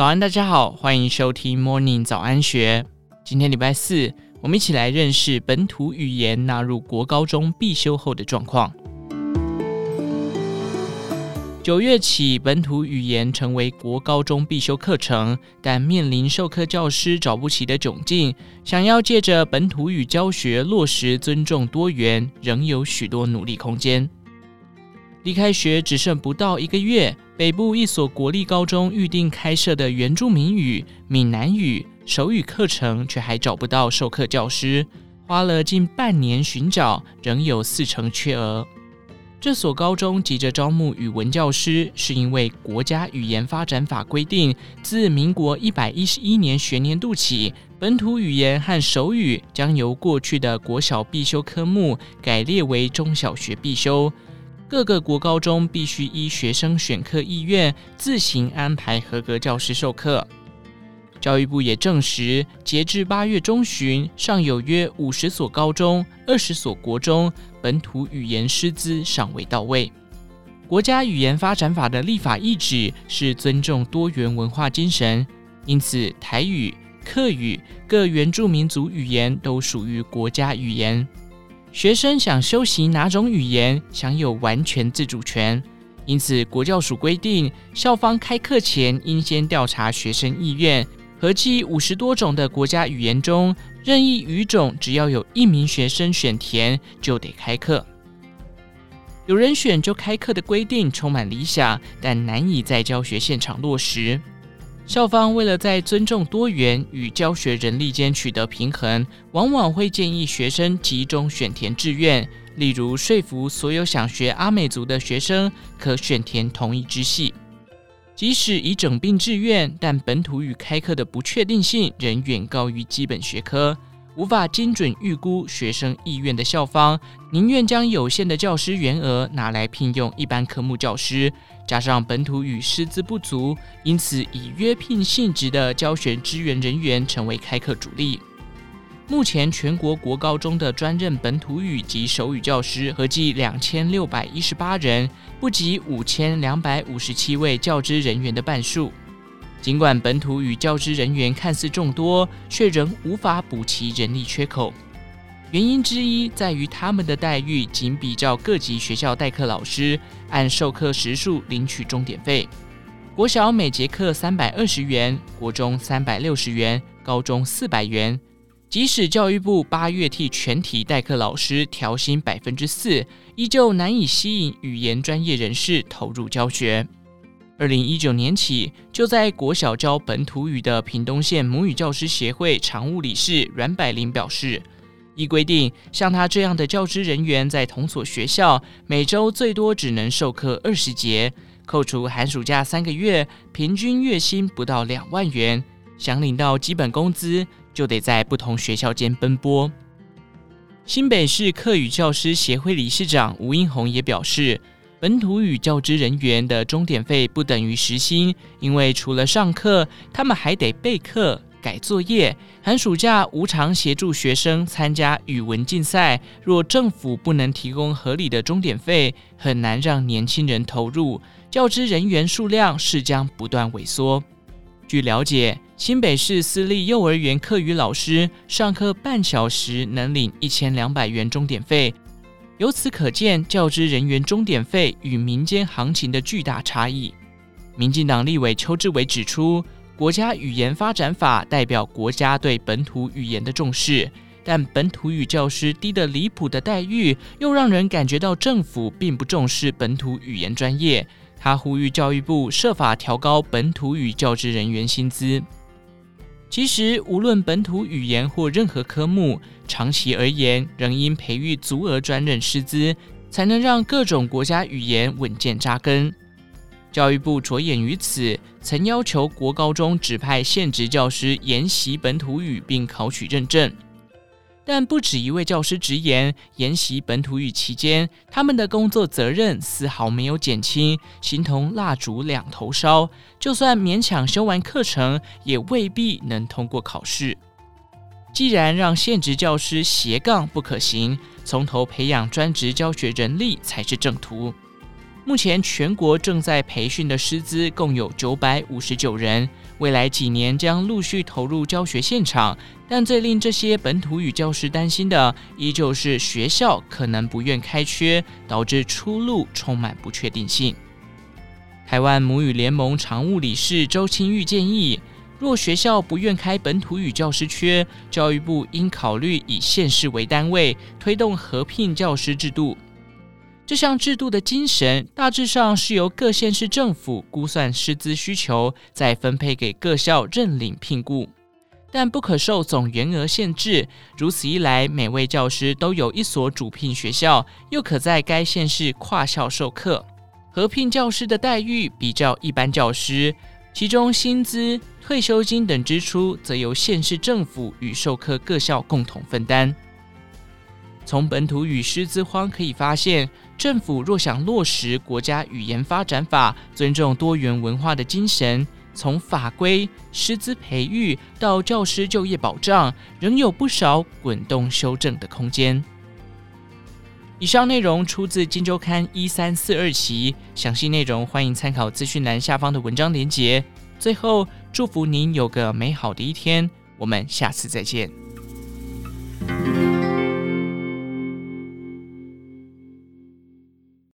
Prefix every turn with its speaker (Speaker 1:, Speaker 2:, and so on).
Speaker 1: 早安，大家好，欢迎收听 Morning 早安学。今天礼拜四，我们一起来认识本土语言纳入国高中必修后的状况。九月起，本土语言成为国高中必修课程，但面临授课教师找不齐的窘境，想要借着本土语教学落实尊重多元，仍有许多努力空间。离开学只剩不到一个月，北部一所国立高中预定开设的原住民语、闽南语、手语课程，却还找不到授课教师，花了近半年寻找，仍有四成缺额。这所高中急着招募语文教师，是因为国家语言发展法规定，自民国一百一十一年学年度起，本土语言和手语将由过去的国小必修科目改列为中小学必修。各个国高中必须依学生选课意愿自行安排合格教师授课。教育部也证实，截至八月中旬，尚有约五十所高中、二十所国中本土语言师资尚未到位。国家语言发展法的立法意旨是尊重多元文化精神，因此台语、客语、各原住民族语言都属于国家语言。学生想修习哪种语言，享有完全自主权。因此，国教署规定，校方开课前应先调查学生意愿。合计五十多种的国家语言中，任意语种只要有一名学生选填，就得开课。有人选就开课的规定充满理想，但难以在教学现场落实。校方为了在尊重多元与教学人力间取得平衡，往往会建议学生集中选填志愿，例如说服所有想学阿美族的学生可选填同一支系。即使已整并志愿，但本土语开课的不确定性仍远高于基本学科。无法精准预估学生意愿的校方，宁愿将有限的教师员额拿来聘用一般科目教师，加上本土语师资不足，因此以约聘性质的教学支援人员成为开课主力。目前全国国高中的专任本土语及手语教师合计两千六百一十八人，不及五千两百五十七位教职人员的半数。尽管本土与教职人员看似众多，却仍无法补齐人力缺口。原因之一在于他们的待遇仅比照各级学校代课老师按授课时数领取钟点费。国小每节课三百二十元，国中三百六十元，高中四百元。即使教育部八月替全体代课老师调薪百分之四，依旧难以吸引语言专业人士投入教学。二零一九年起，就在国小教本土语的屏东县母语教师协会常务理事阮百灵表示，依规定，像他这样的教职人员在同所学校，每周最多只能授课二十节，扣除寒暑假三个月，平均月薪不到两万元。想领到基本工资，就得在不同学校间奔波。新北市客语教师协会理事长吴英宏也表示。本土语教职人员的钟点费不等于时薪，因为除了上课，他们还得备课、改作业。寒暑假无偿协助学生参加语文竞赛。若政府不能提供合理的钟点费，很难让年轻人投入。教职人员数量是将不断萎缩。据了解，新北市私立幼儿园课余老师上课半小时能领一千两百元钟点费。由此可见，教职人员钟点费与民间行情的巨大差异。民进党立委邱志伟指出，国家语言发展法代表国家对本土语言的重视，但本土语教师低得离谱的待遇，又让人感觉到政府并不重视本土语言专业。他呼吁教育部设法调高本土语教职人员薪资。其实，无论本土语言或任何科目，长期而言，仍应培育足额专任师资，才能让各种国家语言稳健扎根。教育部着眼于此，曾要求国高中指派现职教师研习本土语并考取认证。但不止一位教师直言，研习本土语期间，他们的工作责任丝毫没有减轻，形同蜡烛两头烧。就算勉强修完课程，也未必能通过考试。既然让现职教师斜杠不可行，从头培养专职教学人力才是正途。目前全国正在培训的师资共有九百五十九人，未来几年将陆续投入教学现场。但最令这些本土语教师担心的，依旧是学校可能不愿开缺，导致出路充满不确定性。台湾母语联盟常务理事周清玉建议，若学校不愿开本土语教师缺，教育部应考虑以县市为单位，推动合聘教师制度。这项制度的精神大致上是由各县市政府估算师资需求，再分配给各校认领聘雇，但不可受总员额限制。如此一来，每位教师都有一所主聘学校，又可在该县市跨校授课。合聘教师的待遇比较一般教师，其中薪资、退休金等支出则由县市政府与授课各校共同分担。从本土语师资荒可以发现，政府若想落实国家语言发展法，尊重多元文化的精神，从法规、师资培育到教师就业保障，仍有不少滚动修正的空间。以上内容出自《金周刊》一三四二期，详细内容欢迎参考资讯栏下方的文章连结。最后，祝福您有个美好的一天，我们下次再见。